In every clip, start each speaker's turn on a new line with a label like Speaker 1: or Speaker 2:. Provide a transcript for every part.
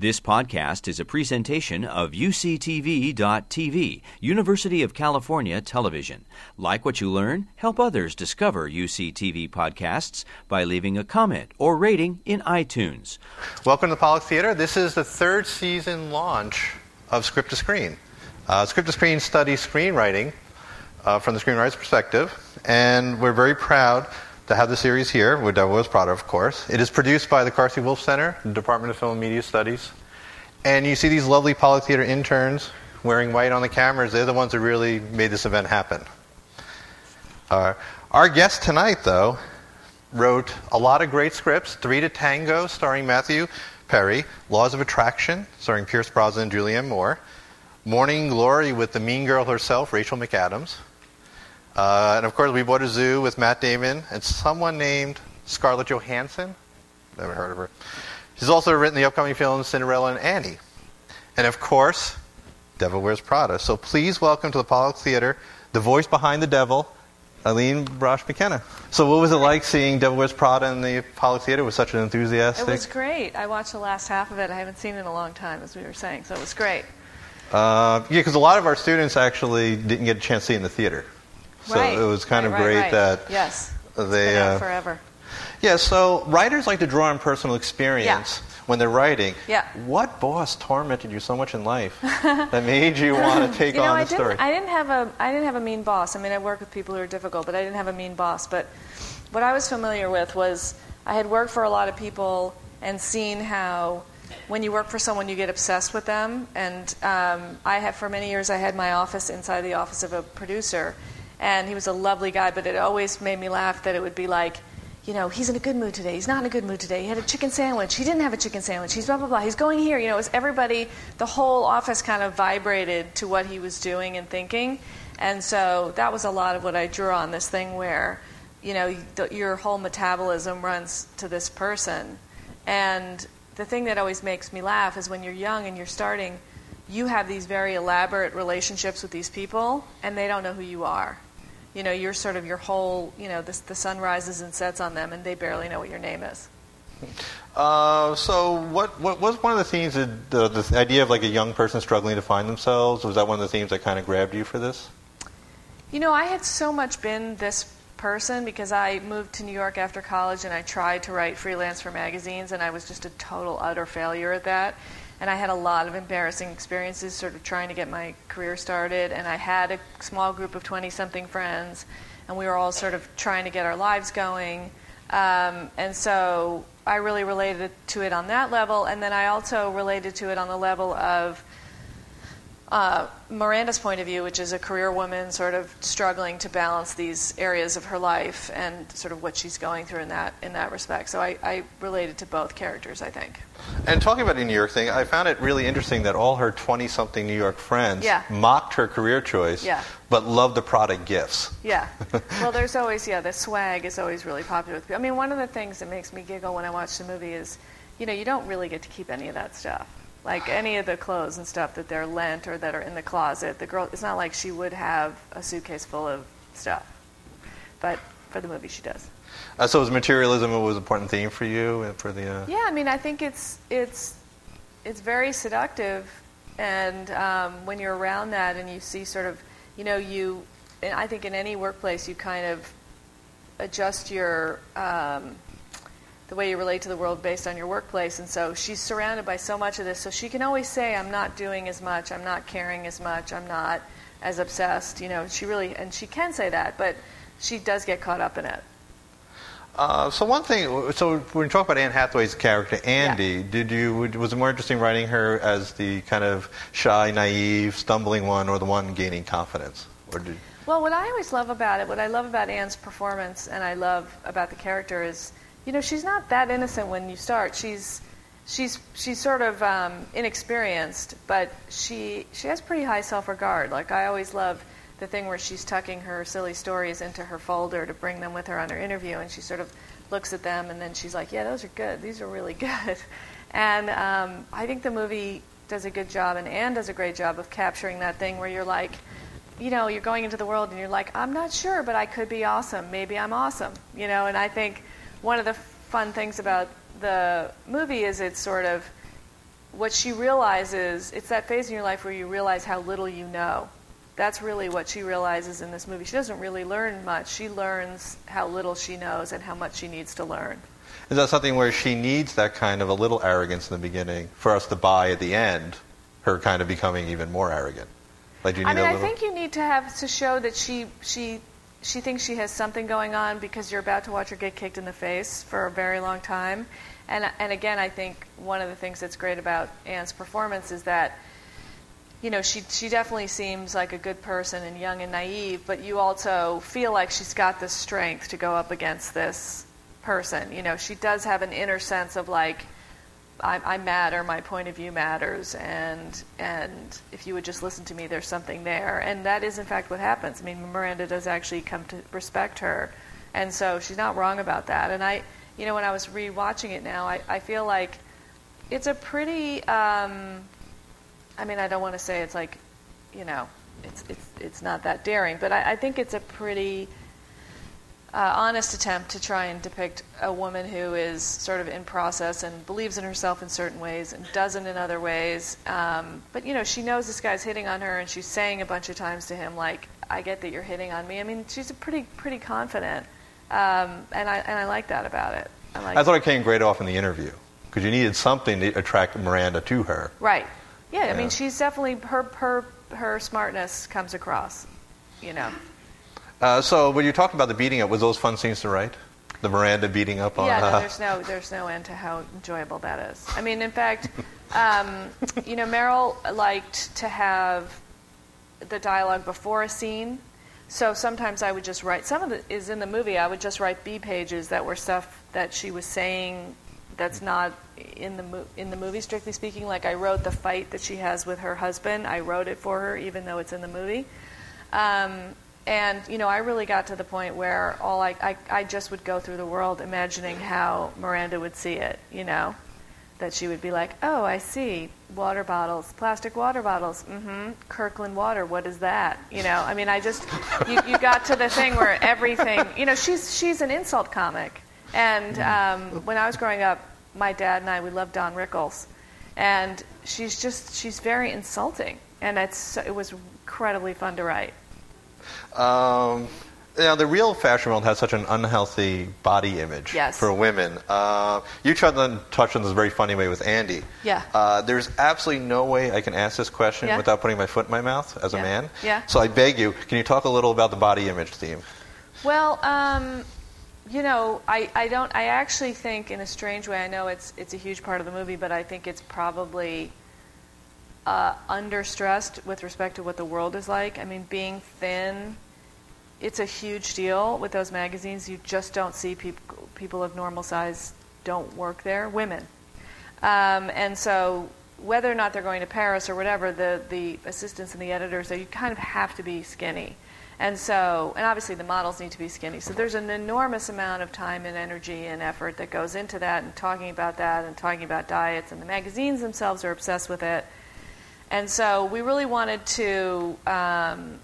Speaker 1: This podcast is a presentation of UCTV.tv, University of California Television. Like what you learn? Help others discover UCTV podcasts by leaving a comment or rating in iTunes.
Speaker 2: Welcome to the Pollock Theater. This is the third season launch of Script to Screen. Uh, Script to Screen studies screenwriting uh, from the screenwriter's perspective, and we're very proud to have the series here, which I was proud of, of course. It is produced by the Carsey Wolf Center, the Department of Film and Media Studies. And you see these lovely Pollock Theater interns wearing white on the cameras. They're the ones that really made this event happen. Uh, our guest tonight, though, wrote a lot of great scripts Three to Tango, starring Matthew Perry, Laws of Attraction, starring Pierce Brosnan and Julianne Moore, Morning Glory with the mean girl herself, Rachel McAdams. Uh, and of course, we bought a zoo with Matt Damon and someone named Scarlett Johansson. Never heard of her. She's also written the upcoming films Cinderella and Annie. And of course, Devil Wears Prada. So please welcome to the Pollock Theater the voice behind the devil, Aline Brosh McKenna. So, what was it like seeing Devil Wears Prada in the Pollock Theater with such an enthusiastic?
Speaker 3: It was great. I watched the last half of it. I haven't seen it in a long time, as we were saying, so it was great.
Speaker 2: Uh, yeah, because a lot of our students actually didn't get a chance to see it in the theater. So
Speaker 3: right.
Speaker 2: it was kind
Speaker 3: right,
Speaker 2: of great
Speaker 3: right,
Speaker 2: that
Speaker 3: yes,
Speaker 2: they.
Speaker 3: it's been out
Speaker 2: uh,
Speaker 3: forever.
Speaker 2: yeah, so writers like to draw on personal experience when they're writing.
Speaker 3: Yeah.
Speaker 2: What boss tormented you so much in life that made you want to take
Speaker 3: you know,
Speaker 2: on
Speaker 3: I
Speaker 2: the story?
Speaker 3: didn't. I didn't have a. I didn't have a mean boss. I mean, I work with people who are difficult, but I didn't have a mean boss. But what I was familiar with was I had worked for a lot of people and seen how when you work for someone, you get obsessed with them. And um, I have, for many years, I had my office inside the office of a producer, and he was a lovely guy. But it always made me laugh that it would be like. You know, he's in a good mood today. He's not in a good mood today. He had a chicken sandwich. He didn't have a chicken sandwich. He's blah blah blah. He's going here. You know, it was everybody. The whole office kind of vibrated to what he was doing and thinking, and so that was a lot of what I drew on this thing where, you know, the, your whole metabolism runs to this person, and the thing that always makes me laugh is when you're young and you're starting, you have these very elaborate relationships with these people, and they don't know who you are. You know, you're sort of your whole, you know, the, the sun rises and sets on them, and they barely know what your name is.
Speaker 2: Uh, so, what, what was one of the themes, that, the, the idea of like a young person struggling to find themselves? Was that one of the themes that kind of grabbed you for this?
Speaker 3: You know, I had so much been this person because I moved to New York after college and I tried to write freelance for magazines, and I was just a total, utter failure at that. And I had a lot of embarrassing experiences sort of trying to get my career started. And I had a small group of 20 something friends, and we were all sort of trying to get our lives going. Um, and so I really related to it on that level. And then I also related to it on the level of uh, Miranda's point of view, which is a career woman sort of struggling to balance these areas of her life and sort of what she's going through in that in that respect. So I, I related to both characters, I think.
Speaker 2: And talking about the New York thing, I found it really interesting that all her 20 something New York friends
Speaker 3: Yeah.
Speaker 2: mocked her career choice,
Speaker 3: Yeah.
Speaker 2: but loved the product gifts.
Speaker 3: Yeah. well, there's always yeah, the swag is always really popular with people. I mean, one of the things that makes me giggle when I watch the movie is, you know, you don't really get to keep any of that stuff. Like any of the clothes and stuff that they're lent or that are in the closet. The girl, it's not like she would have a suitcase full of stuff, but for the movie she does.
Speaker 2: Uh, so, was materialism was an important theme for you and for the? Uh...
Speaker 3: Yeah, I mean, I think it's it's it's very seductive, and um, when you're around that and you see sort of, you know, you, and I think in any workplace you kind of adjust your um, the way you relate to the world based on your workplace, and so she's surrounded by so much of this, so she can always say, "I'm not doing as much, I'm not caring as much, I'm not as obsessed," you know. She really, and she can say that, but she does get caught up in it.
Speaker 2: Uh, so one thing, so when you talk about Anne Hathaway's character Andy, did you was it more interesting writing her as the kind of shy, naive, stumbling one, or the one gaining confidence, or did?
Speaker 3: Well, what I always love about it, what I love about Anne's performance, and I love about the character is, you know, she's not that innocent when you start. She's she's she's sort of um, inexperienced, but she she has pretty high self-regard. Like I always love the thing where she's tucking her silly stories into her folder to bring them with her on her interview, and she sort of looks at them and then she's like, "Yeah, those are good. These are really good." And um, I think the movie does a good job, and Anne does a great job of capturing that thing where you're like, you know, you're going into the world and you're like, I'm not sure, but I could be awesome. Maybe I'm awesome. You know, and I think one of the fun things about the movie is it's sort of what she realizes, it's that phase in your life where you realize how little you know. That's really what she realizes in this movie. She doesn't really learn much. She learns how little she knows and how much she needs to learn.
Speaker 2: Is that something where she needs that kind of a little arrogance in the beginning for us to buy at the end, her kind of becoming even more arrogant? Like, do you need
Speaker 3: I mean,
Speaker 2: a
Speaker 3: I
Speaker 2: little?
Speaker 3: think you need to have to show that she she she thinks she has something going on because you're about to watch her get kicked in the face for a very long time. And and again, I think one of the things that's great about Anne's performance is that you know she she definitely seems like a good person and young and naive, but you also feel like she's got the strength to go up against this person. You know, she does have an inner sense of like. I, I matter. My point of view matters, and and if you would just listen to me, there's something there, and that is in fact what happens. I mean, Miranda does actually come to respect her, and so she's not wrong about that. And I, you know, when I was rewatching it now, I, I feel like it's a pretty. Um, I mean, I don't want to say it's like, you know, it's it's it's not that daring, but I, I think it's a pretty uh, honest attempt to try and depict a woman who is sort of in process and believes in herself in certain ways and doesn't in other ways. Um, but you know, she knows this guy's hitting on her, and she's saying a bunch of times to him, like, "I get that you're hitting on me." I mean, she's a pretty pretty confident, um, and I and I like that about it. I like
Speaker 2: I thought it came great off in the interview because you needed something to attract Miranda to her.
Speaker 3: right. Yeah, I
Speaker 2: Yeah.
Speaker 3: mean, she's definitely her her her smartness comes across. You know.
Speaker 2: Uh, so when you talked about the beating up, was those fun scenes to write? The Miranda beating up on.
Speaker 3: Yeah, no,
Speaker 2: uh,
Speaker 3: there's no there's no end to how enjoyable that is. I mean, in fact, um, you know, Meryl liked to have the dialogue before a scene. So sometimes I would just write. Some of it is in the movie. I would just write B pages that were stuff that she was saying that's not in the mo- in the movie, strictly speaking. Like I wrote the fight that she has with her husband. I wrote it for her, even though it's in the movie. Um, and you know, I really got to the point where all I, I I just would go through the world imagining how Miranda would see it. You know, that she would be like, "Oh, I see, water bottles, plastic water bottles. Mm-hmm. Kirkland water. What is that?" You know, I mean, I just you, you got to the thing where everything. You know, she's she's an insult comic, and um, when I was growing up, my dad and I we loved Don Rickles, and she's just she's very insulting, and it's it was incredibly fun to write.
Speaker 2: Um, know, the real fashion world has such an unhealthy body image
Speaker 3: Yes.
Speaker 2: for women. Uh, you tried to touch on this very funny way with Andy.
Speaker 3: Yeah.
Speaker 2: Uh, there's absolutely no way I can ask this question
Speaker 3: Yeah.
Speaker 2: without putting my foot in my mouth as a man.
Speaker 3: Yeah.
Speaker 2: So I beg you, can you talk a little about the body image theme?
Speaker 3: Well, um, you know, I, I don't. I actually think, in a strange way, I know it's it's a huge part of the movie, but I think it's probably uh, understressed with respect to what the world is like. I mean, being thin, it's a huge deal with those magazines. You just don't see people people of normal size don't work there. Women, um, and so whether or not they're going to Paris or whatever, the the assistants and the editors, they you kind of have to be skinny. And so, and obviously the models need to be skinny. So there's an enormous amount of time and energy and effort that goes into that and talking about that and talking about diets. And the magazines themselves are obsessed with it. And so we really wanted to, um,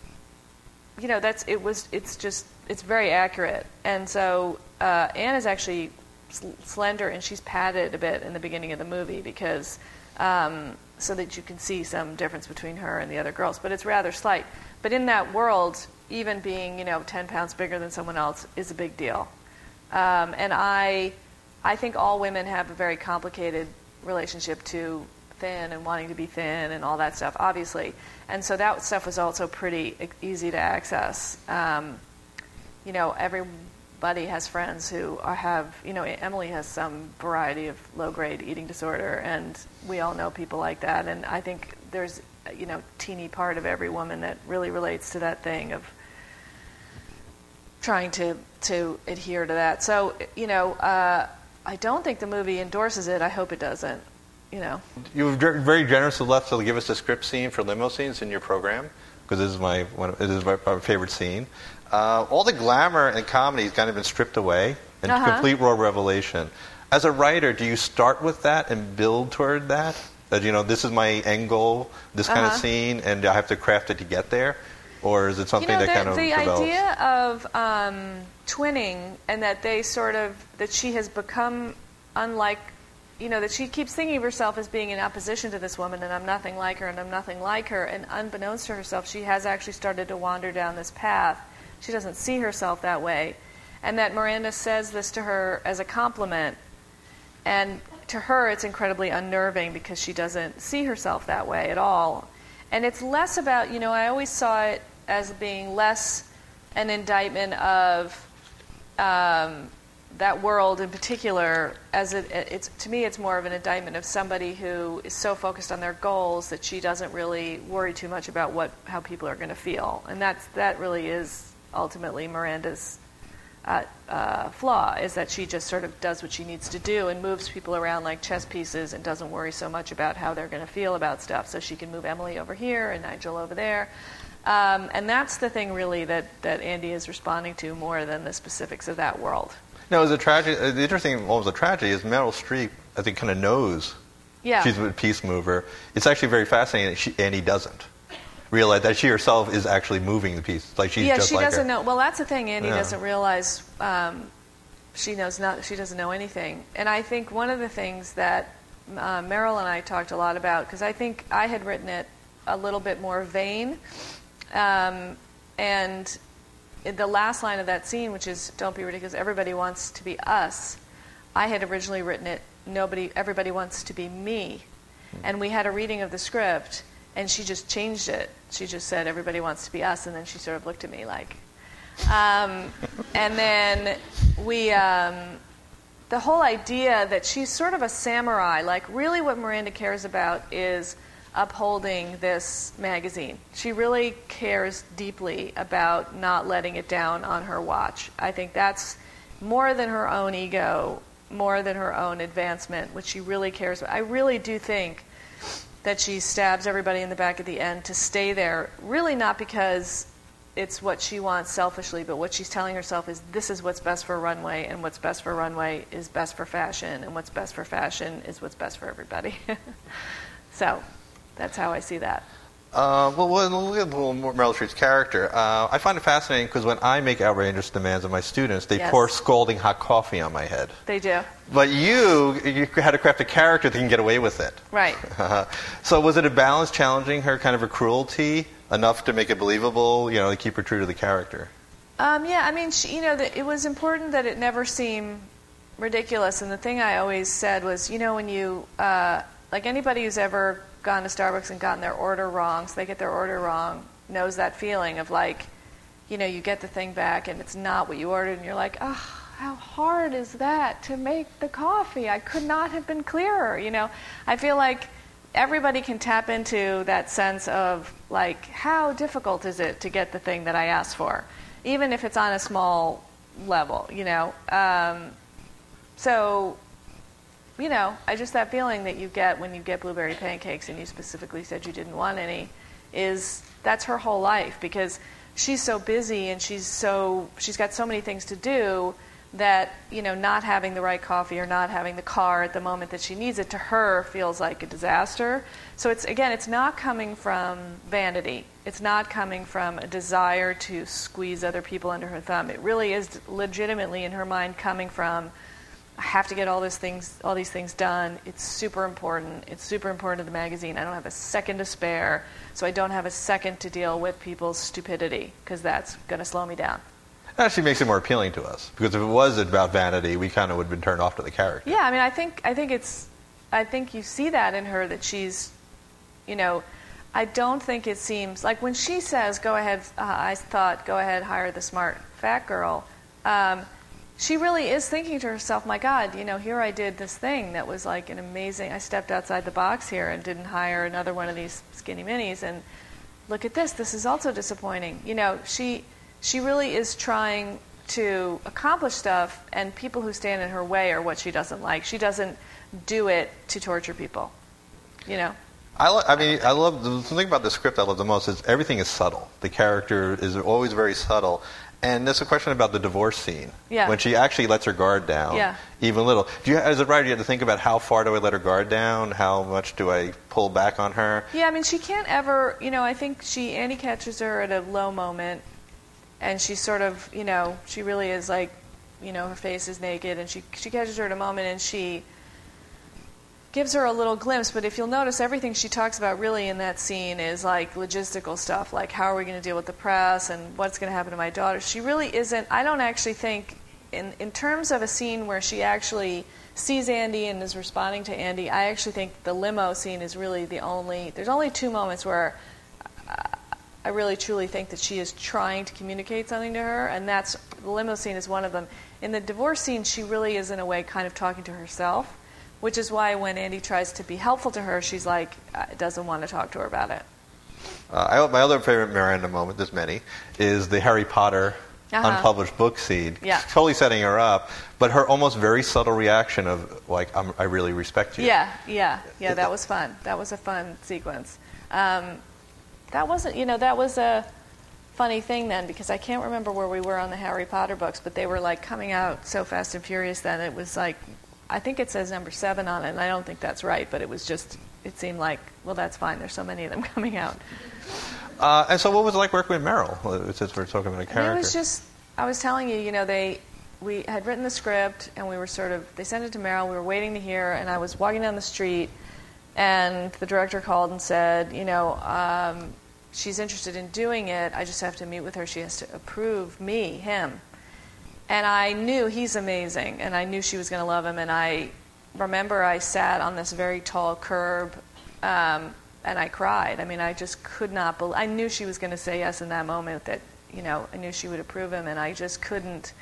Speaker 3: you know, that's, it was, it's just, it's very accurate. And so uh, Anne is actually sl- slender and she's padded a bit in the beginning of the movie because, um, so that you can see some difference between her and the other girls. But it's rather slight. But in that world, even being you know 10 pounds bigger than someone else is a big deal. Um, and I, I think all women have a very complicated relationship to thin and wanting to be thin and all that stuff, obviously. And so that stuff was also pretty easy to access. Um, you know, everybody has friends who have, you know, Emily has some variety of low grade eating disorder, and we all know people like that. And I think there's, you know, teeny part of every woman that really relates to that thing of trying to to adhere to that. So, you know, uh, I don't think the movie endorses it. I hope it doesn't. You know.
Speaker 2: You were very generous enough to give us a script scene for limo scenes in your program because this is my one. Of, this is my, my favorite scene. Uh, all the glamour and comedy has kind of been stripped away and
Speaker 3: Uh-huh.
Speaker 2: complete raw revelation. As a writer, do you start with that and build toward that? That you know, this is my end goal, this kind of
Speaker 3: Uh-huh.
Speaker 2: scene, and I have to craft it to get there, or is it something
Speaker 3: you know,
Speaker 2: that
Speaker 3: the,
Speaker 2: kind of
Speaker 3: the
Speaker 2: develops?
Speaker 3: idea of um, twinning and that they sort of that she has become unlike you know, that she keeps thinking of herself as being in opposition to this woman, and I'm nothing like her, and I'm nothing like her. And unbeknownst to herself, she has actually started to wander down this path. She doesn't see herself that way. And that Miranda says this to her as a compliment. And to her, it's incredibly unnerving because she doesn't see herself that way at all. And it's less about, you know, I always saw it as being less an indictment of um, that world in particular, as it, it's to me, it's more of an indictment of somebody who is so focused on their goals that she doesn't really worry too much about what how people are going to feel, and that's that really is ultimately Miranda's uh, uh, flaw is that she just sort of does what she needs to do and moves people around like chess pieces and doesn't worry so much about how they're going to feel about stuff. So she can move Emily over here and Nigel over there. Um, and that's the thing really that, that Andy is responding to more than the specifics of that world.
Speaker 2: No, it was a tragedy. Uh, the interesting what was a tragedy is Meryl Streep, I think, kind of knows
Speaker 3: Yeah.
Speaker 2: she's a piece mover. It's actually very fascinating that she, Annie doesn't realize that she herself is actually moving the piece. Like she's
Speaker 3: yeah,
Speaker 2: just
Speaker 3: she
Speaker 2: like
Speaker 3: doesn't
Speaker 2: her.
Speaker 3: know. Well, that's the thing. Andy
Speaker 2: Yeah.
Speaker 3: doesn't realize um, she knows not. She doesn't know anything. And I think one of the things that uh, Meryl and I talked a lot about because I think I had written it a little bit more vain, um, and the last line of that scene, which is "Don't be ridiculous. Everybody wants to be us." I had originally written it. Nobody. Everybody wants to be me. And we had a reading of the script, and she just changed it. She just said, "Everybody wants to be us," and then she sort of looked at me like. Um, and then we, um, the whole idea that she's sort of a samurai. Like, really, what Miranda cares about is upholding this magazine. She really cares deeply about not letting it down on her watch. I think that's more than her own ego, more than her own advancement, which she really cares about. I really do think that she stabs everybody in the back at the end to stay there, really not because it's what she wants selfishly, but what she's telling herself is this is what's best for runway, and what's best for runway is best for fashion, and what's best for fashion is what's best for everybody. so that's how I see that.
Speaker 2: Uh, well, well, look at little more Meryl Streep's character. Uh, I find it fascinating because when I make outrageous demands of my students, they
Speaker 3: Yes.
Speaker 2: pour scalding hot coffee on my head.
Speaker 3: They do.
Speaker 2: But you, you had to craft a character that can get away with it.
Speaker 3: Right.
Speaker 2: so was it a balance challenging her kind of a cruelty enough to make it believable, you know, to keep her true to the character?
Speaker 3: Um, yeah, I mean, she, you know, the, it was important that it never seem ridiculous. And the thing I always said was, you know, when you, uh, like anybody who's ever gone to Starbucks and gotten their order wrong, so they get their order wrong, knows that feeling of like, you know, you get the thing back and it's not what you ordered, and you're like, oh, how hard is that to make the coffee? I could not have been clearer. You know, I feel like everybody can tap into that sense of like, how difficult is it to get the thing that I asked for, even if it's on a small level. You know, um, so you know, I just that feeling that you get when you get blueberry pancakes and you specifically said you didn't want any is that's her whole life because she's so busy and she's so she's got so many things to do that you know not having the right coffee or not having the car at the moment that she needs it to her feels like a disaster. So it's again it's not coming from vanity. It's not coming from a desire to squeeze other people under her thumb. It really is legitimately in her mind coming from I have to get all these things, all these things done. It's super important. It's super important to the magazine. I don't have a second to spare, so I don't have a second to deal with people's stupidity because that's going to slow me down.
Speaker 2: It actually makes it more appealing to us because if it was about vanity, we kind of would have been turned off to the character.
Speaker 3: Yeah, I mean, I think I think it's, I think you see that in her that she's, you know, I don't think it seems like when she says, "Go ahead," uh, I thought, "Go ahead, hire the smart fat girl." Um, she really is thinking to herself, my God, you know, here I did this thing that was like an amazing. I stepped outside the box here and didn't hire another one of these skinny minis. And look at this. This is also disappointing. You know, she she really is trying to accomplish stuff, and people who stand in her way are what she doesn't like. She doesn't do it to torture people. You know.
Speaker 2: I, lo- I mean, I love the thing about the script I love the most is everything is subtle. The character is always very subtle. And there's a question about the divorce scene.
Speaker 3: Yeah.
Speaker 2: When she actually lets her guard down,
Speaker 3: Yeah.
Speaker 2: even a little. Do you, as a writer, you have to think about how far do I let her guard down? How much do I pull back on her?
Speaker 3: Yeah, I mean, she can't ever, you know, I think she, Annie catches her at a low moment, and she sort of, you know, she really is like, you know, her face is naked, and she, she catches her at a moment, and she, gives her a little glimpse. But if you'll notice, everything she talks about really in that scene is like logistical stuff, like how are we going to deal with the press and what's going to happen to my daughter. She really isn't. I don't actually think, in in terms of a scene where she actually sees Andy and is responding to Andy, I actually think the limo scene is really the only. There's only two moments where. I really truly think that she is trying to communicate something to her, and that's the limo scene is one of them. In the divorce scene, she really is in a way kind of talking to herself, which is why when Andy tries to be helpful to her, she's like uh, doesn't want to talk to her about it.
Speaker 2: Uh, I, my other favorite Miranda moment, there's many, is the Harry Potter
Speaker 3: Uh-huh.
Speaker 2: unpublished book scene.
Speaker 3: Yeah.
Speaker 2: Totally setting her up, but her almost very subtle reaction of, like, I'm, I really respect you.
Speaker 3: Yeah, yeah, yeah. That was fun. That was a fun sequence. Um, that wasn't, you know, that was a funny thing then because I can't remember where we were on the Harry Potter books, but they were like coming out so fast and furious then it was like, I think it says number seven on it, and I don't think that's right, but it was just, it seemed like, well, that's fine. There's so many of them coming out.
Speaker 2: Uh, and so, what was it like working with Meryl? uh, Since we're talking about a character.
Speaker 3: it was just, I was telling you, you know, they, we had written the script and we were sort of, they sent it to Meryl, we were waiting to hear, and I was walking down the street and the director called and said, you know, um, she's interested in doing it, I just have to meet with her, she has to approve me, him. And I knew he's amazing, and I knew she was going to love him, and I remember I sat on this very tall curb um, and I cried. I mean, I just could not believe. I knew she was going to say yes in that moment. That you know, I knew she would approve him, and I just couldn't.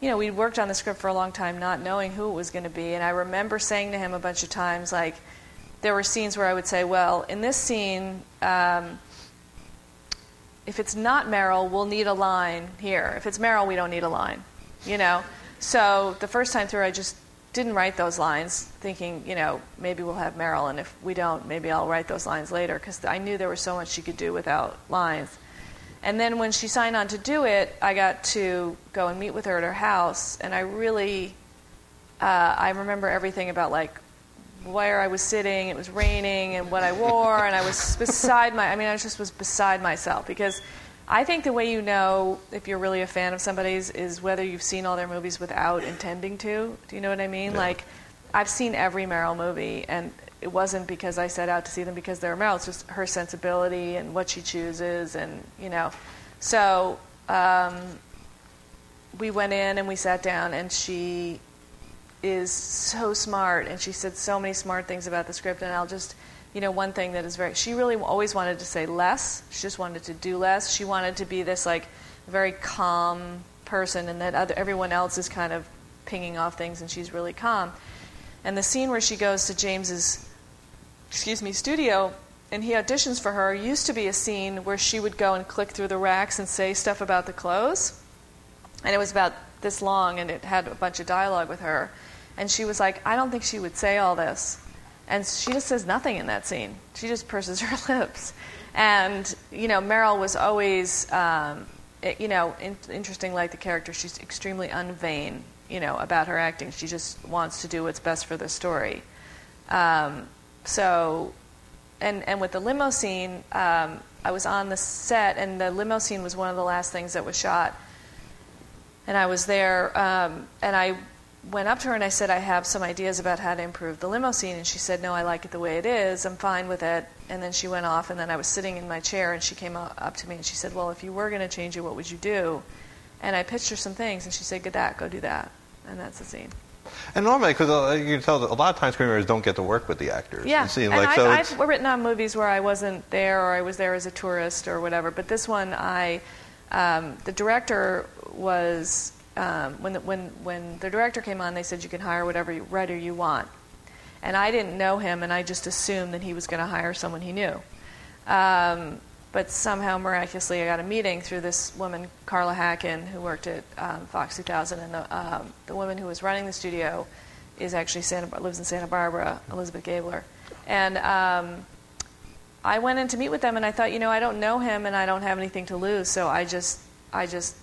Speaker 3: You know, we'd worked on the script for a long time, not knowing who it was going to be. And I remember saying to him a bunch of times, like, there were scenes where I would say, "Well, in this scene." Um, if it's not Meryl, we'll need a line here. If it's Meryl, we don't need a line, you know. So the first time through, I just didn't write those lines, thinking, you know, maybe we'll have Meryl, and if we don't, maybe I'll write those lines later, because I knew there was so much she could do without lines. And then when she signed on to do it, I got to go and meet with her at her house, and I really, uh, I remember everything about like where I was sitting, it was raining, and what I wore, and I was beside my. I mean, I just was beside myself because I think the way you know if you're really a fan of somebody's is whether you've seen all their movies without intending to. Do you know what I mean?
Speaker 2: Yeah.
Speaker 3: Like, I've seen every Meryl movie, and it wasn't because I set out to see them because they're Meryl. It's just her sensibility and what she chooses, and you know. So um, we went in and we sat down, and she is so smart and she said so many smart things about the script and I'll just you know one thing that is very she really always wanted to say less. She just wanted to do less. She wanted to be this like very calm person and that other, everyone else is kind of pinging off things and she's really calm. And the scene where she goes to James's excuse me studio and he auditions for her used to be a scene where she would go and click through the racks and say stuff about the clothes. And it was about this long and it had a bunch of dialogue with her and she was like i don't think she would say all this. And she just says nothing in that scene. She just purses her lips. And you know meryl was always um, it, you know in, interesting like the character. She's extremely unvain you know about her acting. She just wants to do what's best for the story. Um, so and and with the limo scene um, i was on the set and the limo scene was one of the last things that was shot. And I was there, um, and I went up to her and I said, I have some ideas about how to improve the limo scene. And she said, No, I like it the way it is. I'm fine with it. And then she went off, and then I was sitting in my chair, and she came up to me and she said, Well, if you were going to change it, what would you do? And I pitched her some things, and she said, Go that, go do that. And that's the scene.
Speaker 2: And normally, because uh, you can tell that a lot of times screenwriters don't get to work with the actors.
Speaker 3: Yeah, and
Speaker 2: like,
Speaker 3: I've,
Speaker 2: so
Speaker 3: I've written on movies where I wasn't there or I was there as a tourist or whatever. But this one, I um, the director was um, when the, when when the director came on, they said you can hire whatever writer you want, and I didn't know him, and I just assumed that he was going to hire someone he knew. Um, but somehow, miraculously, I got a meeting through this woman, Carla Hacken, who worked at um, Fox 2000, and the, um, the woman who was running the studio is actually Santa, lives in Santa Barbara, Elizabeth Gabler, and um, I went in to meet with them, and I thought, you know, I don't know him, and I don't have anything to lose, so I just, I just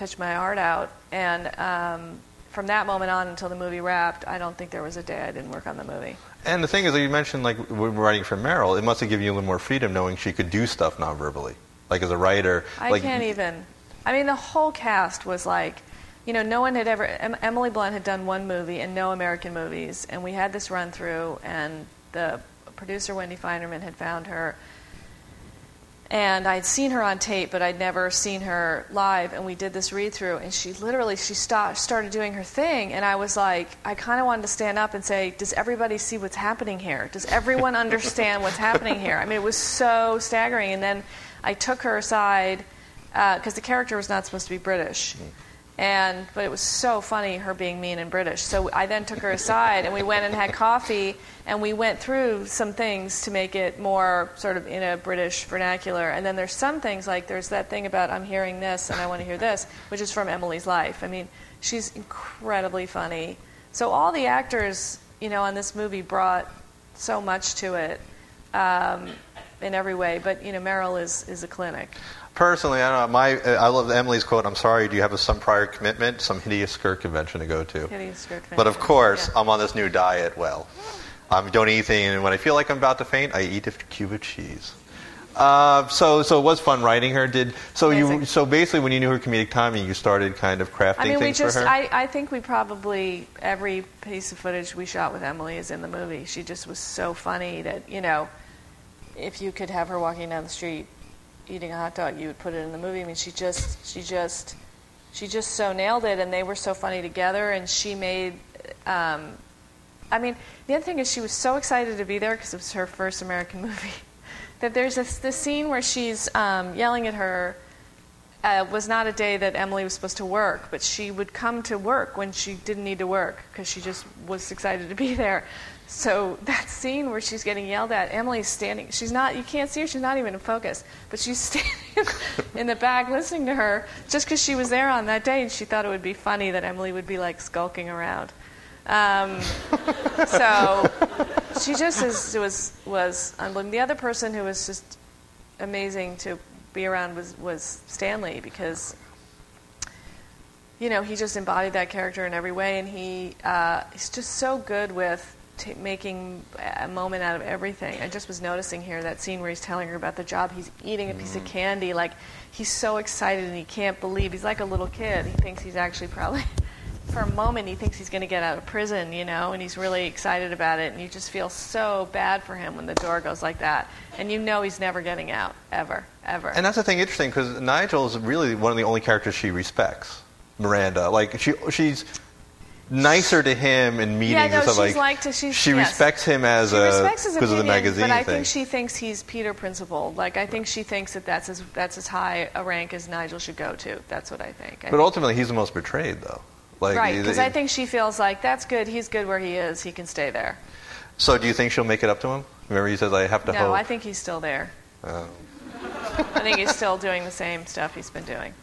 Speaker 3: pitched my art out, and um, from that moment on until the movie wrapped, I don't think there was a day I didn't work on the movie.
Speaker 2: And the thing is, you mentioned like writing for Meryl, it must have given you a little more freedom knowing she could do stuff non-verbally. Like as a writer,
Speaker 3: I
Speaker 2: like
Speaker 3: can't even. I mean, the whole cast was like, you know, no one had ever. Em- Emily Blunt had done one movie and no American movies, and we had this run through, and the producer Wendy Finerman had found her and I'd seen her on tape, but I'd never seen her live. And we did this read through, and she literally she stopped, started doing her thing, and I was like, I kind of wanted to stand up and say, Does everybody see what's happening here? Does everyone understand what's happening here? I mean, it was so staggering. And then I took her aside because uh, the character was not supposed to be British. And but it was so funny her being mean and British. So I then took her aside and we went and had coffee and we went through some things to make it more sort of in a British vernacular. And then there's some things like there's that thing about I'm hearing this and I want to hear this, which is from Emily's life. I mean, she's incredibly funny. So all the actors, you know, on this movie brought so much to it um, in every way. But you know, Meryl is is a clinic
Speaker 2: personally, I don't know. My, I love Emily's quote. I'm sorry. Do you have a, some prior commitment, some hideous skirt convention to go to?
Speaker 3: Hideous skirt convention.
Speaker 2: But of course,
Speaker 3: yeah.
Speaker 2: I'm on this new diet. Well, I don't eat anything, and when I feel like I'm about to faint, I eat a cube of cheese. Uh, so, so it was fun writing her. Did so
Speaker 3: Amazing.
Speaker 2: you? So basically, when you knew her comedic timing, you started kind of crafting
Speaker 3: I mean, we
Speaker 2: things
Speaker 3: just,
Speaker 2: for her.
Speaker 3: I, I think we probably, every piece of footage we shot with Emily is in the movie. She just was so funny that, you know, if you could have her walking down the street eating a hot dog, you would put it in the movie. I mean, she just, she just, she just so nailed it, and they were so funny together. And she made, um, I mean, the other thing is she was so excited to be there because it was her first American movie. that there's this, this scene where she's um, yelling at her. Uh, was not a day that Emily was supposed to work, but she would come to work when she didn't need to work because she just was excited to be there. So that scene where she's getting yelled at, Emily's standing. She's not. You can't see her. She's not even in focus. But she's standing in the back listening to her just because she was there on that day, and she thought it would be funny that Emily would be like skulking around. Um, so she just is, was was unbelievable. The other person who was just amazing to be around was was Stanley because you know he just embodied that character in every way, and he uh, he's just so good with t- making a moment out of everything. I just was noticing here that scene where he's telling her about the job. He's eating a piece of candy, like he's so excited and he can't believe. He's like a little kid. He thinks he's actually probably, for a moment, he thinks he's going to get out of prison, you know, and he's really excited about it. And you just feel so bad for him when the door goes like that, and you know he's never getting out, ever, ever.
Speaker 2: And that's the thing interesting because Nigel is really one of the only characters she respects. Miranda, like she, she's nicer to him in meetings
Speaker 3: yeah, no,
Speaker 2: and stuff
Speaker 3: she's
Speaker 2: like.
Speaker 3: like to,
Speaker 2: she
Speaker 3: yes.
Speaker 2: respects him as
Speaker 3: she
Speaker 2: a because of the magazine
Speaker 3: but I
Speaker 2: thing.
Speaker 3: think she thinks he's Peter principled. Like I think she thinks that that's as that's as high a rank as Nigel should go to. That's what I think. I
Speaker 2: but
Speaker 3: think-
Speaker 2: ultimately, he's the most betrayed, though. Like,
Speaker 3: right, because I think she feels like that's good. He's good where he is. He can stay there.
Speaker 2: So, do you think she'll make it up to him? Remember, he says, "I have to
Speaker 3: No,
Speaker 2: hope."
Speaker 3: I think he's still there.
Speaker 2: Oh.
Speaker 3: I think he's still doing the same stuff he's been doing.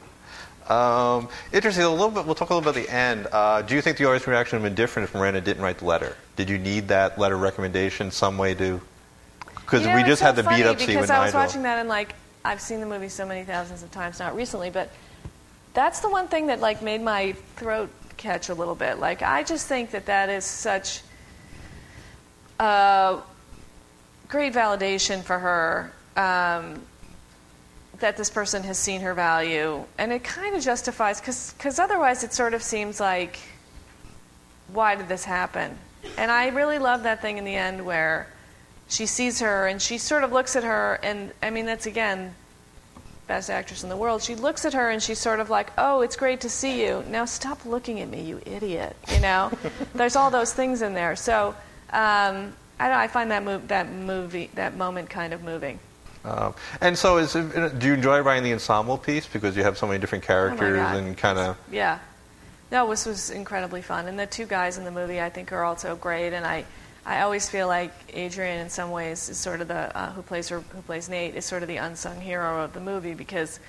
Speaker 2: Um, interesting. A little bit. We'll talk a little bit at the end. Uh, do you think the audience reaction would have been different if Miranda didn't write the letter? Did you need that letter recommendation some way to? Because
Speaker 3: You know,
Speaker 2: we just
Speaker 3: so
Speaker 2: had the beat up scene
Speaker 3: because
Speaker 2: with
Speaker 3: I was
Speaker 2: Nigel.
Speaker 3: watching that and like I've seen the movie so many thousands of times, not recently, but that's the one thing that like made my throat catch a little bit. Like I just think that that is such uh, great validation for her um, that this person has seen her value, and it kind of justifies because otherwise it sort of seems like why did this happen? And I really love that thing in the end where she sees her and she sort of looks at her, and I mean, that's again, best actress in the world. She looks at her and she's sort of like, oh, it's great to see you. Now stop looking at me, you idiot. You know? There's all those things in there. So um, I don't I find that, move, that movie, that moment kind of moving.
Speaker 2: Um, and so, is it, do you enjoy writing the ensemble piece because you have so many different characters
Speaker 3: Oh
Speaker 2: and kind of?
Speaker 3: Yeah. No, this was incredibly fun. And the two guys in the movie I think are also great. And I, I always feel like Adrian, in some ways, is sort of the uh, who plays who plays Nate, is sort of the unsung hero of the movie because,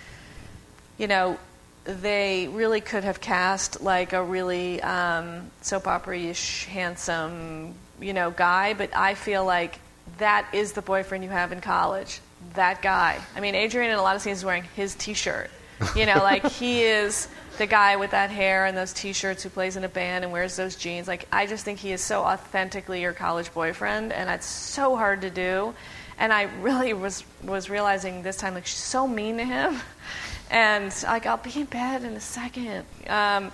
Speaker 3: you know, they really could have cast like a really um, soap opera-ish, handsome, you know, guy. But I feel like that is the boyfriend you have in college. That guy. I mean, Adrian in a lot of scenes is wearing his T-shirt. You know, like he is the guy with that hair and those T-shirts who plays in a band and wears those jeans. Like I just think he is so authentically your college boyfriend, and it's so hard to do. And I really was was realizing this time, like she's so mean to him, and like I'll be in bed in a second. Um,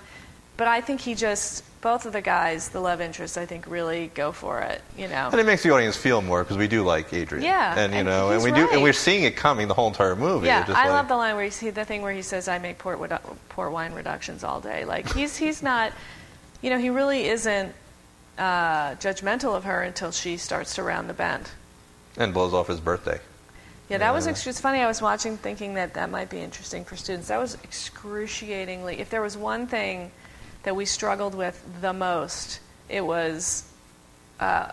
Speaker 3: but I think he just both of the guys, the love interests, I think really go for it. You know,
Speaker 2: And it makes the audience feel more because we do like Adrian.
Speaker 3: Yeah,
Speaker 2: and you
Speaker 3: and
Speaker 2: know, and we do, and we're seeing it coming the whole entire movie.
Speaker 3: yeah, I
Speaker 2: like-
Speaker 3: love the line where he see the thing where he says, "I make port port wine reductions all day." Like he's he's not, you know, he really isn't uh, judgmental of her until she starts to round the bend.
Speaker 2: and blows off his birthday.
Speaker 3: Yeah, that was
Speaker 2: Yeah.
Speaker 3: ex- it's funny. I was watching, thinking that that might be interesting for students. That was excruciatingly. If there was one thing that we struggled with the most, it was uh,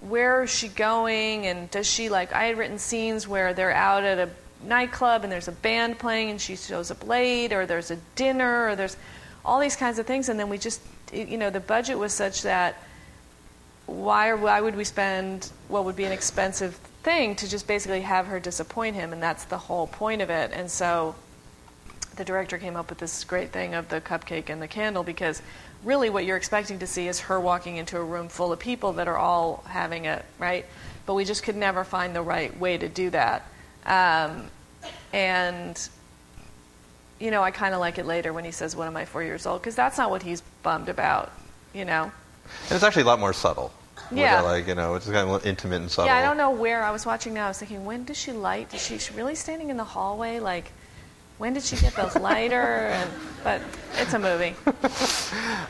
Speaker 3: where is she going, and does she like? I had written scenes where they're out at a nightclub and there's a band playing, and she shows up late, or there's a dinner, or there's all these kinds of things, and then we just, you know, the budget was such that why why would we spend what would be an expensive thing to just basically have her disappoint him? And that's the whole point of it. And so the director came up with this great thing of the cupcake and the candle because really what you're expecting to see is her walking into a room full of people that are all having it right but we just could never find the right way to do that um, and you know i kind of like it later when he says what am i four years old because that's not what he's bummed about you know
Speaker 2: And it's actually a lot more subtle.
Speaker 3: Yeah.
Speaker 2: Like, you know, it's kind of intimate and subtle.
Speaker 3: Yeah, I don't know where I was watching now. I was thinking, when does she light? Is she really standing in the hallway? Like, when did she get those lighter? And, but it's a movie.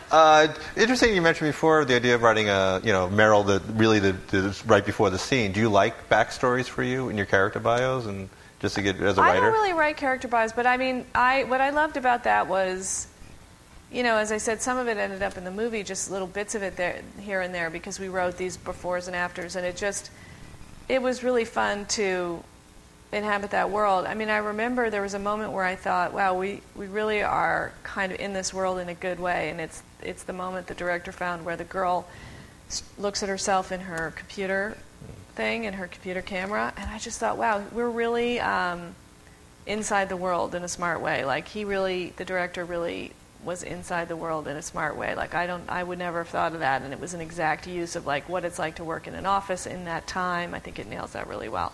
Speaker 2: Uh, interesting. You mentioned before the idea of writing a, you know, Meryl that really the, the right before the scene. Do you like backstories for you in your character bios and just to get as a writer?
Speaker 3: I don't really write character bios, but I mean, I what I loved about that was, you know, as I said, some of it ended up in the movie, just little bits of it there, here and there, because we wrote these befores and afters, and it just, it was really fun to inhabit that world. I mean, I remember there was a moment where I thought, wow, we, we really are kind of in this world in a good way, and it's it's the moment the director found where the girl looks at herself in her computer thing and her computer camera, and I just thought, wow, we're really um, inside the world in a smart way. Like he really, the director really was inside the world in a smart way. Like I don't, I would never have thought of that, and it was an exact use of like what it's like to work in an office in that time. I think it nails that really well.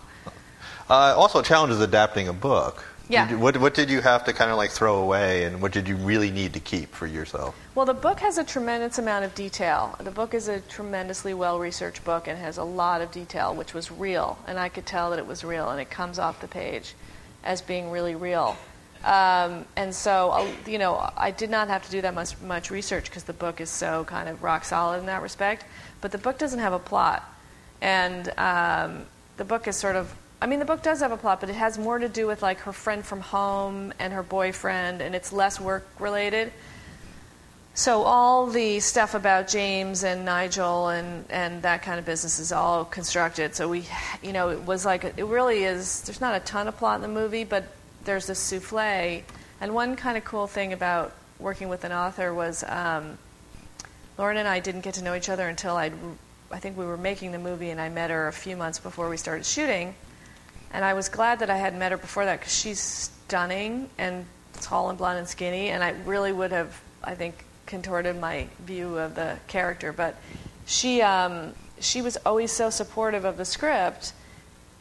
Speaker 2: Uh, also, a challenge is adapting a book.
Speaker 3: Yeah.
Speaker 2: What, what did you have to kind of like throw away, and what did you really need to keep for yourself?
Speaker 3: Well, the book has a tremendous amount of detail. The book is a tremendously well researched book and has a lot of detail, which was real. And I could tell that it was real, and it comes off the page as being really real. Um, and so, uh, you know, I did not have to do that much, much research because the book is so kind of rock solid in that respect. But the book doesn't have a plot. And um, the book is sort of I mean, the book does have a plot, but it has more to do with like her friend from home and her boyfriend, and it's less work related. So all the stuff about James and Nigel and, and that kind of business is all constructed. So we, you know, it was like it really is. There's not a ton of plot in the movie, but there's this souffle. And one kind of cool thing about working with an author was um, Lauren and I didn't get to know each other until I, I think we were making the movie, and I met her a few months before we started shooting. And I was glad that I had met her before that because she's stunning and tall and blonde and skinny, and I really would have, I think, contorted my view of the character. But she, um, she was always so supportive of the script,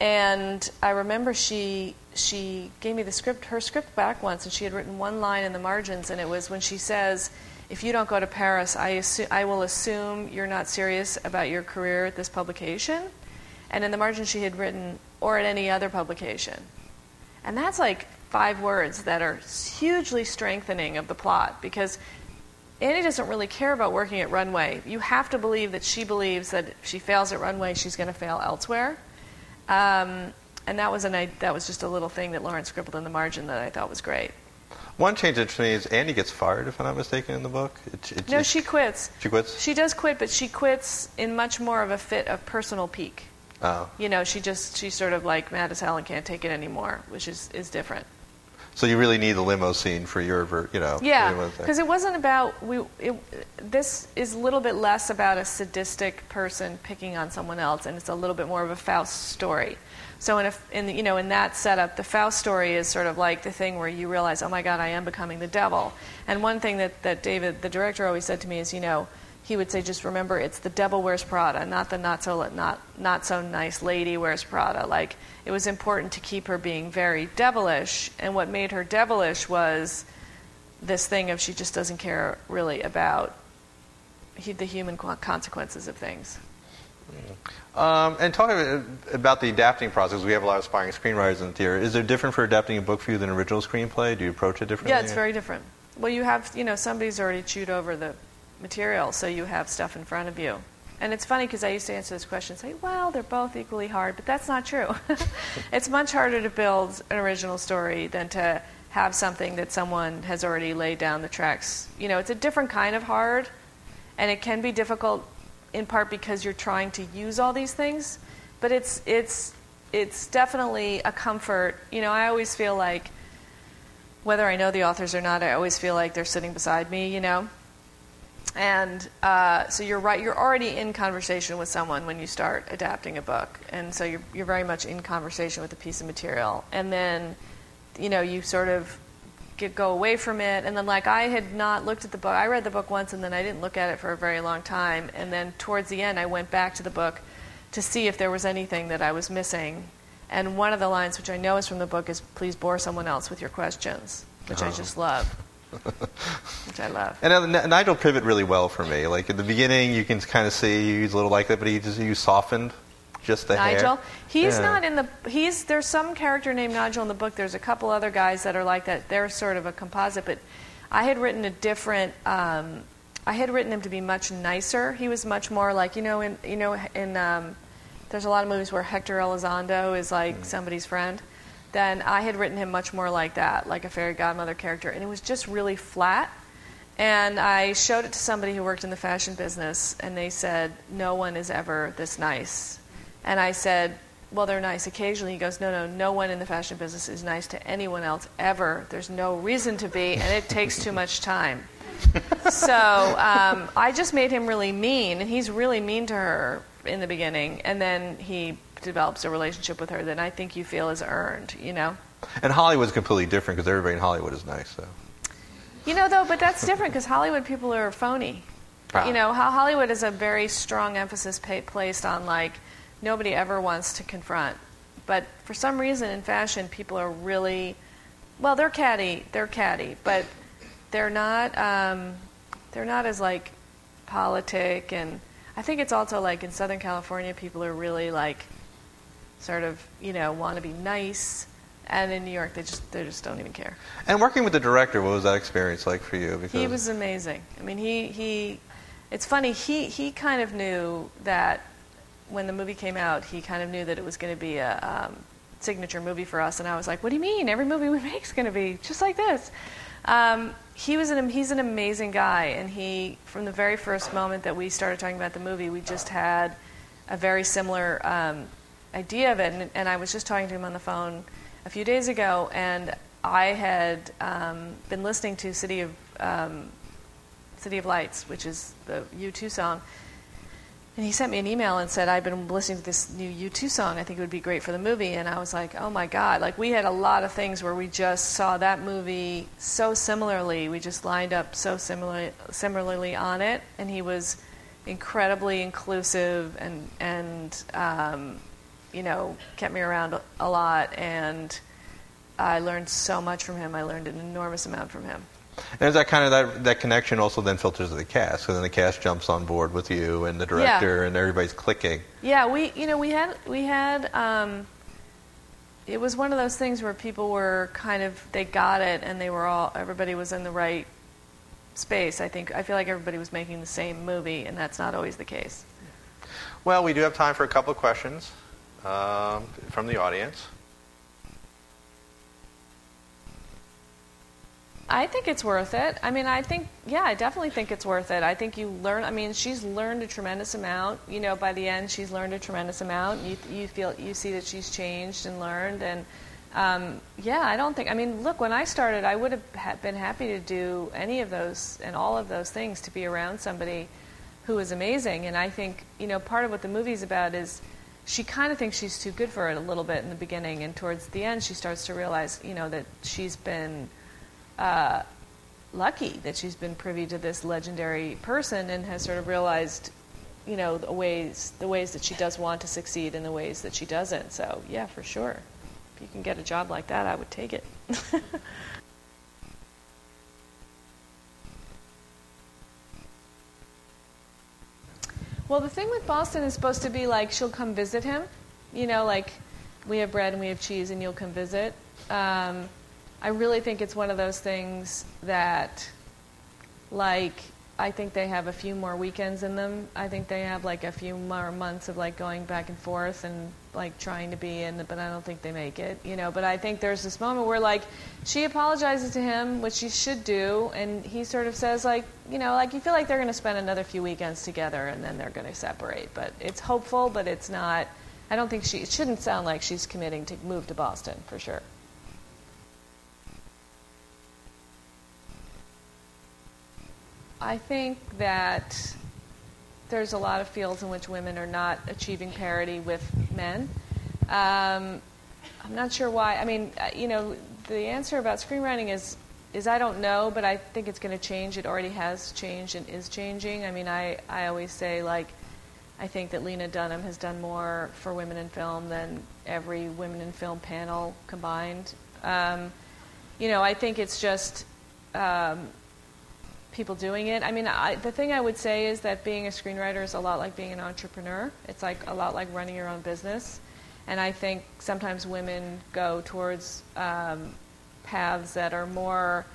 Speaker 3: and I remember she she gave me the script, her script back once, and she had written one line in the margins, and it was when she says, "If you don't go to Paris, I assume, I will assume you're not serious about your career at this publication." And in the margin, she had written, "or at any other publication," and that's like five words that are hugely strengthening of the plot because Annie doesn't really care about working at Runway. You have to believe that she believes that if she fails at Runway, she's going to fail elsewhere. Um, and that was, an, that was just a little thing that Lauren scribbled in the margin that I thought was great.
Speaker 2: One change that to me is Andy gets fired, if I'm not mistaken, in the book. It, it,
Speaker 3: No,
Speaker 2: it-
Speaker 3: she quits.
Speaker 2: she quits.
Speaker 3: She does quit, but she quits in much more of a fit of personal pique.
Speaker 2: Oh.
Speaker 3: You know, she just, she's sort of like mad as hell and can't take it anymore, which is, is different.
Speaker 2: So you really need the limo scene for your, ver- you know.
Speaker 3: Yeah, because it wasn't about we. It, this is a little bit less about a sadistic person picking on someone else, and it's a little bit more of a Faust story. So in a, in you know in that setup, the Faust story is sort of like the thing where you realize, oh my God, I am becoming the devil. And one thing that that David, the director, always said to me is, you know, he would say, just remember, it's the devil wears Prada, not the not so not not so nice lady wears Prada. Like it was important to keep her being very devilish, and what made her devilish was this thing of she just doesn't care really about he, the human consequences of things.
Speaker 2: Um, and talking about the adapting process, we have a lot of aspiring screenwriters in the theater. Is it different for adapting a book for you than an original screenplay? Do you approach it differently?
Speaker 3: Yeah, it's very different. Well, you have, you know, somebody's already chewed over the material, so you have stuff in front of you. And it's funny because I used to answer this question and say, well, they're both equally hard, but that's not true. it's much harder to build an original story than to have something that someone has already laid down the tracks. You know, it's a different kind of hard, and it can be difficult in part because you're trying to use all these things, but it's it's it's definitely a comfort. You know, I always feel like whether I know the authors or not, I always feel like they're sitting beside me. You know, and uh, so you're right. You're already in conversation with someone when you start adapting a book, and so you're you're very much in conversation with a piece of material, and then you know, you sort of get, go away from it. And then, like, I had not looked at the book. I read the book once and then I didn't look at it for a very long time. And then towards the end, I went back to the book to see if there was anything that I was missing. And one of the lines, which I know is from the book, is please bore someone else with your questions, which oh. I just love. Which I love.
Speaker 2: And uh, Nigel pivot really well for me. Like at the beginning, you can kind of see he's a little like that, but he just he softened just the
Speaker 3: Nigel.
Speaker 2: Hair.
Speaker 3: He's yeah. not in the. He's there's some character named Nigel in the book. There's a couple other guys that are like that. They're sort of a composite, but I had written a different. Um, I had written him to be much nicer. He was much more like you know in you know in. Um, there's a lot of movies where Hector Elizondo is like mm. somebody's friend. Then I had written him much more like that, like a fairy godmother character, and it was just really flat. And I showed it to somebody who worked in the fashion business, and they said, No one is ever this nice. And I said, well, they're nice occasionally. He goes, no, no, no one in the fashion business is nice to anyone else ever. There's no reason to be, and it takes too much time. so um, I just made him really mean, and he's really mean to her in the beginning, and then he develops a relationship with her that I think you feel is earned, you know?
Speaker 2: And Hollywood's completely different because everybody in Hollywood is nice, so.
Speaker 3: You know, though, but that's different because Hollywood people are phony. Ah. You know, how Hollywood is a very strong emphasis pay, placed on, like, nobody ever wants to confront. But for some reason in fashion, people are really, well, they're catty, they're catty, but they're not, um, they're not as like politic. And I think it's also like in Southern California, people are really like, sort of, you know, want to be nice. And in New York, they just they just don't even care.
Speaker 2: And working with the director, what was that experience like for you?
Speaker 3: Because he was amazing. I mean, he he. It's funny. He he kind of knew that when the movie came out, he kind of knew that it was going to be a um, signature movie for us, and I was like, "What do you mean? Every movie we make is going to be just like this." Um, he was an he's an amazing guy, and he from the very first moment that we started talking about the movie, we just had a very similar um, idea of it. And, and, I was just talking to him on the phone a few days ago, and I had um, been listening to City of um, City of Lights, which is the U2 song and he sent me an email and said, I've been listening to this new U2 song. I think it would be great for the movie. And I was like, oh my God. Like, we had a lot of things where we just saw that movie so similarly. We just lined up so similarly, similarly on it. And he was incredibly inclusive and, and um, you know, kept me around a lot. And I learned so much from him. I learned an enormous amount from him.
Speaker 2: And is that kind of that, that connection also then filters to the cast? So then the cast jumps on board with you and the director, yeah. and everybody's clicking.
Speaker 3: Yeah, we you know we had we had um, it was one of those things where people were kind of they got it and they were all everybody was in the right space. I think I feel like everybody was making the same movie, and that's not always the case.
Speaker 2: Well, we do have time for a couple of questions um, from the audience.
Speaker 3: I think it's worth it. I mean, I think, yeah, I definitely think it's worth it. I think you learn. I mean, she's learned a tremendous amount. You know, by the end, she's learned a tremendous amount. You you feel you see that she's changed and learned, and um, yeah, I don't think. I mean, look, when I started, I would have been happy to do any of those and all of those things to be around somebody who is amazing. And I think you know, part of what the movie's about is she kind of thinks she's too good for it a little bit in the beginning, and towards the end, she starts to realize, you know, that she's been uh, lucky that she's been privy to this legendary person and has sort of realized, you know, the ways the ways that she does want to succeed and the ways that she doesn't. So yeah, for sure, if you can get a job like that, I would take it. Well, the thing with Boston is supposed to be like she'll come visit him. You know, like we have bread and we have cheese, and you'll come visit. Um, I really think it's one of those things that, like, I think they have a few more weekends in them. I think they have like a few more months of like going back and forth and like trying to be in, but I don't think they make it, you know. But I think there's this moment where like she apologizes to him, which she should do, and he sort of says like, you know, like you feel like they're going to spend another few weekends together and then they're going to separate. But it's hopeful, but it's not. I don't think she. It shouldn't sound like she's committing to move to Boston for sure. I think that there's a lot of fields in which women are not achieving parity with men. Um, I'm not sure why. I mean, uh, you know, the answer about screenwriting is is I don't know, but I think it's going to change. It already has changed and is changing. I mean, I, I always say like I think that Lena Dunham has done more for women in film than every women in film panel combined. Um, you know, I think it's just um, people doing it. I mean, I, the thing I would say is that being a screenwriter is a lot like being an entrepreneur. It's like a lot like running your own business. And I think sometimes women go towards um, paths that are more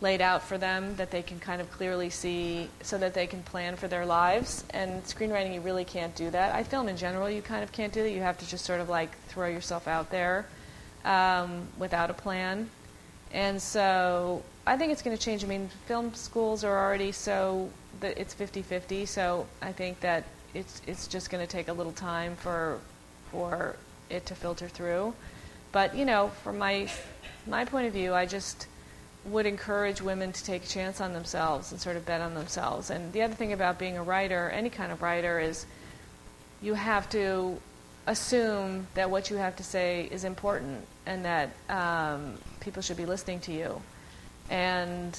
Speaker 3: laid out for them that they can kind of clearly see so that they can plan for their lives. And screenwriting, you really can't do that. I film in general, you kind of can't do that. You have to just sort of like throw yourself out there um, without a plan. And so I think it's going to change. I mean, film schools are already so that it's 50-50. So I think that it's it's just going to take a little time for for it to filter through. But you know, from my my point of view, I just would encourage women to take a chance on themselves and sort of bet on themselves. And the other thing about being a writer, any kind of writer, is you have to assume that what you have to say is important and that um, people should be listening to you. And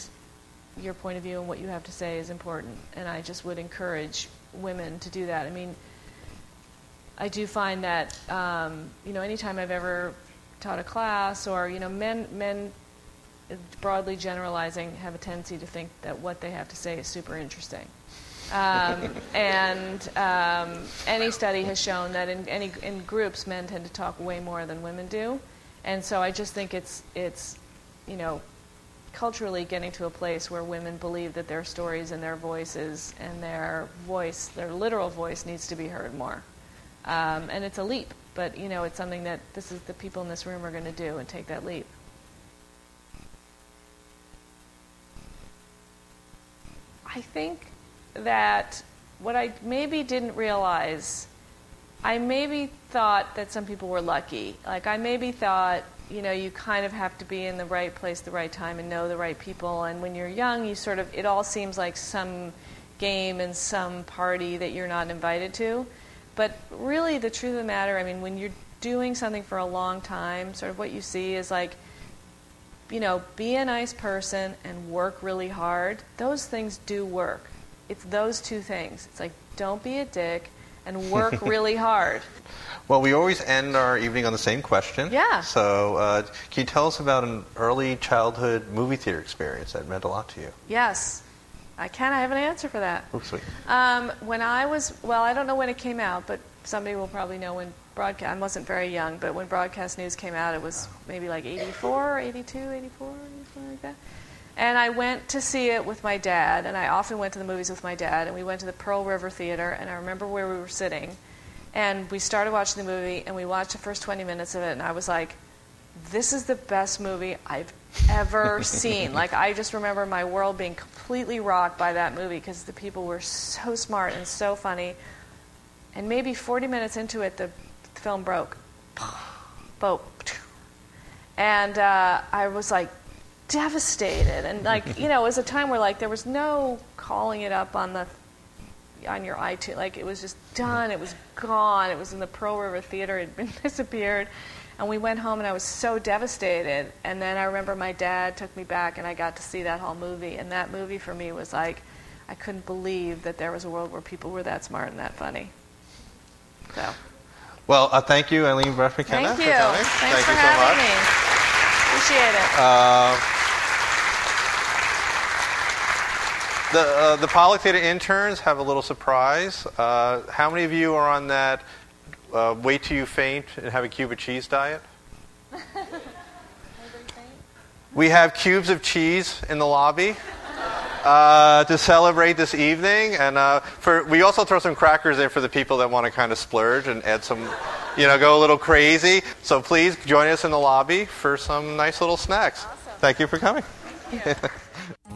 Speaker 3: your point of view and what you have to say is important. And I just would encourage women to do that. I mean, I do find that um, you know anytime I've ever taught a class or you know men men broadly generalizing have a tendency to think that what they have to say is super interesting. Um, and um, any study has shown that in any in groups men tend to talk way more than women do, and so I just think it's it's you know culturally getting to a place where women believe that their stories and their voices and their voice, their literal voice, needs to be heard more. Um, and it's a leap, but you know, it's something that this is the people in this room are going to do and take that leap. I think that what I maybe didn't realize, I maybe thought that some people were lucky. Like I maybe thought, you know, you kind of have to be in the right place, the right time, and know the right people. And when you're young, you sort of it all seems like some game and some party that you're not invited to. But really, the truth of the matter, I mean, when you're doing something for a long time, sort of what you see is like, you know, be a nice person and work really hard. Those things do work. It's those two things. It's like, don't be a dick and work really hard.
Speaker 2: Well, we always end our evening on the same question.
Speaker 3: Yeah.
Speaker 2: So, uh, can you tell us about an early childhood movie theater experience that meant a lot to you?
Speaker 3: Yes. I can. I have an answer for that.
Speaker 2: Oh, sweet.
Speaker 3: Um, when I was, well, I don't know when it came out, but somebody will probably know when broadcast. I wasn't very young, but when broadcast news came out, it was maybe like 84, 82, 84, something like that. And I went to see it with my dad, and I often went to the movies with my dad. And we went to the Pearl River Theater, and I remember where we were sitting. And we started watching the movie, and we watched the first 20 minutes of it, and I was like, this is the best movie I've ever seen. Like, I just remember my world being completely rocked by that movie because the people were so smart and so funny. And maybe 40 minutes into it, the film broke. Boat. And uh, I was like devastated. And, like, you know, it was a time where, like, there was no calling it up on the on your iTunes. Like it was just done. It was gone. It was in the Pearl River Theater. It had been disappeared. And we went home, and I was so devastated. And then I remember my dad took me back, and I got to see that whole movie. And that movie for me was like, I couldn't believe that there was a world where people were that smart and that funny. So.
Speaker 2: Well, uh, thank you, Aline McKenna.
Speaker 3: Thank you.
Speaker 2: For coming.
Speaker 3: Thanks
Speaker 2: thank
Speaker 3: for
Speaker 2: you
Speaker 3: having
Speaker 2: so much.
Speaker 3: me. Appreciate it.
Speaker 2: Uh, The, uh, the interns have a little surprise. Uh, how many of you are on that uh, wait till you faint and have a cube of cheese diet? we have cubes of cheese in the lobby. Uh, to celebrate this evening, and uh, for we also throw some crackers in for the people that want to kind of splurge and add some, you know, go a little crazy. So please join us in the lobby for some nice little snacks.
Speaker 3: Awesome.
Speaker 2: Thank you for coming.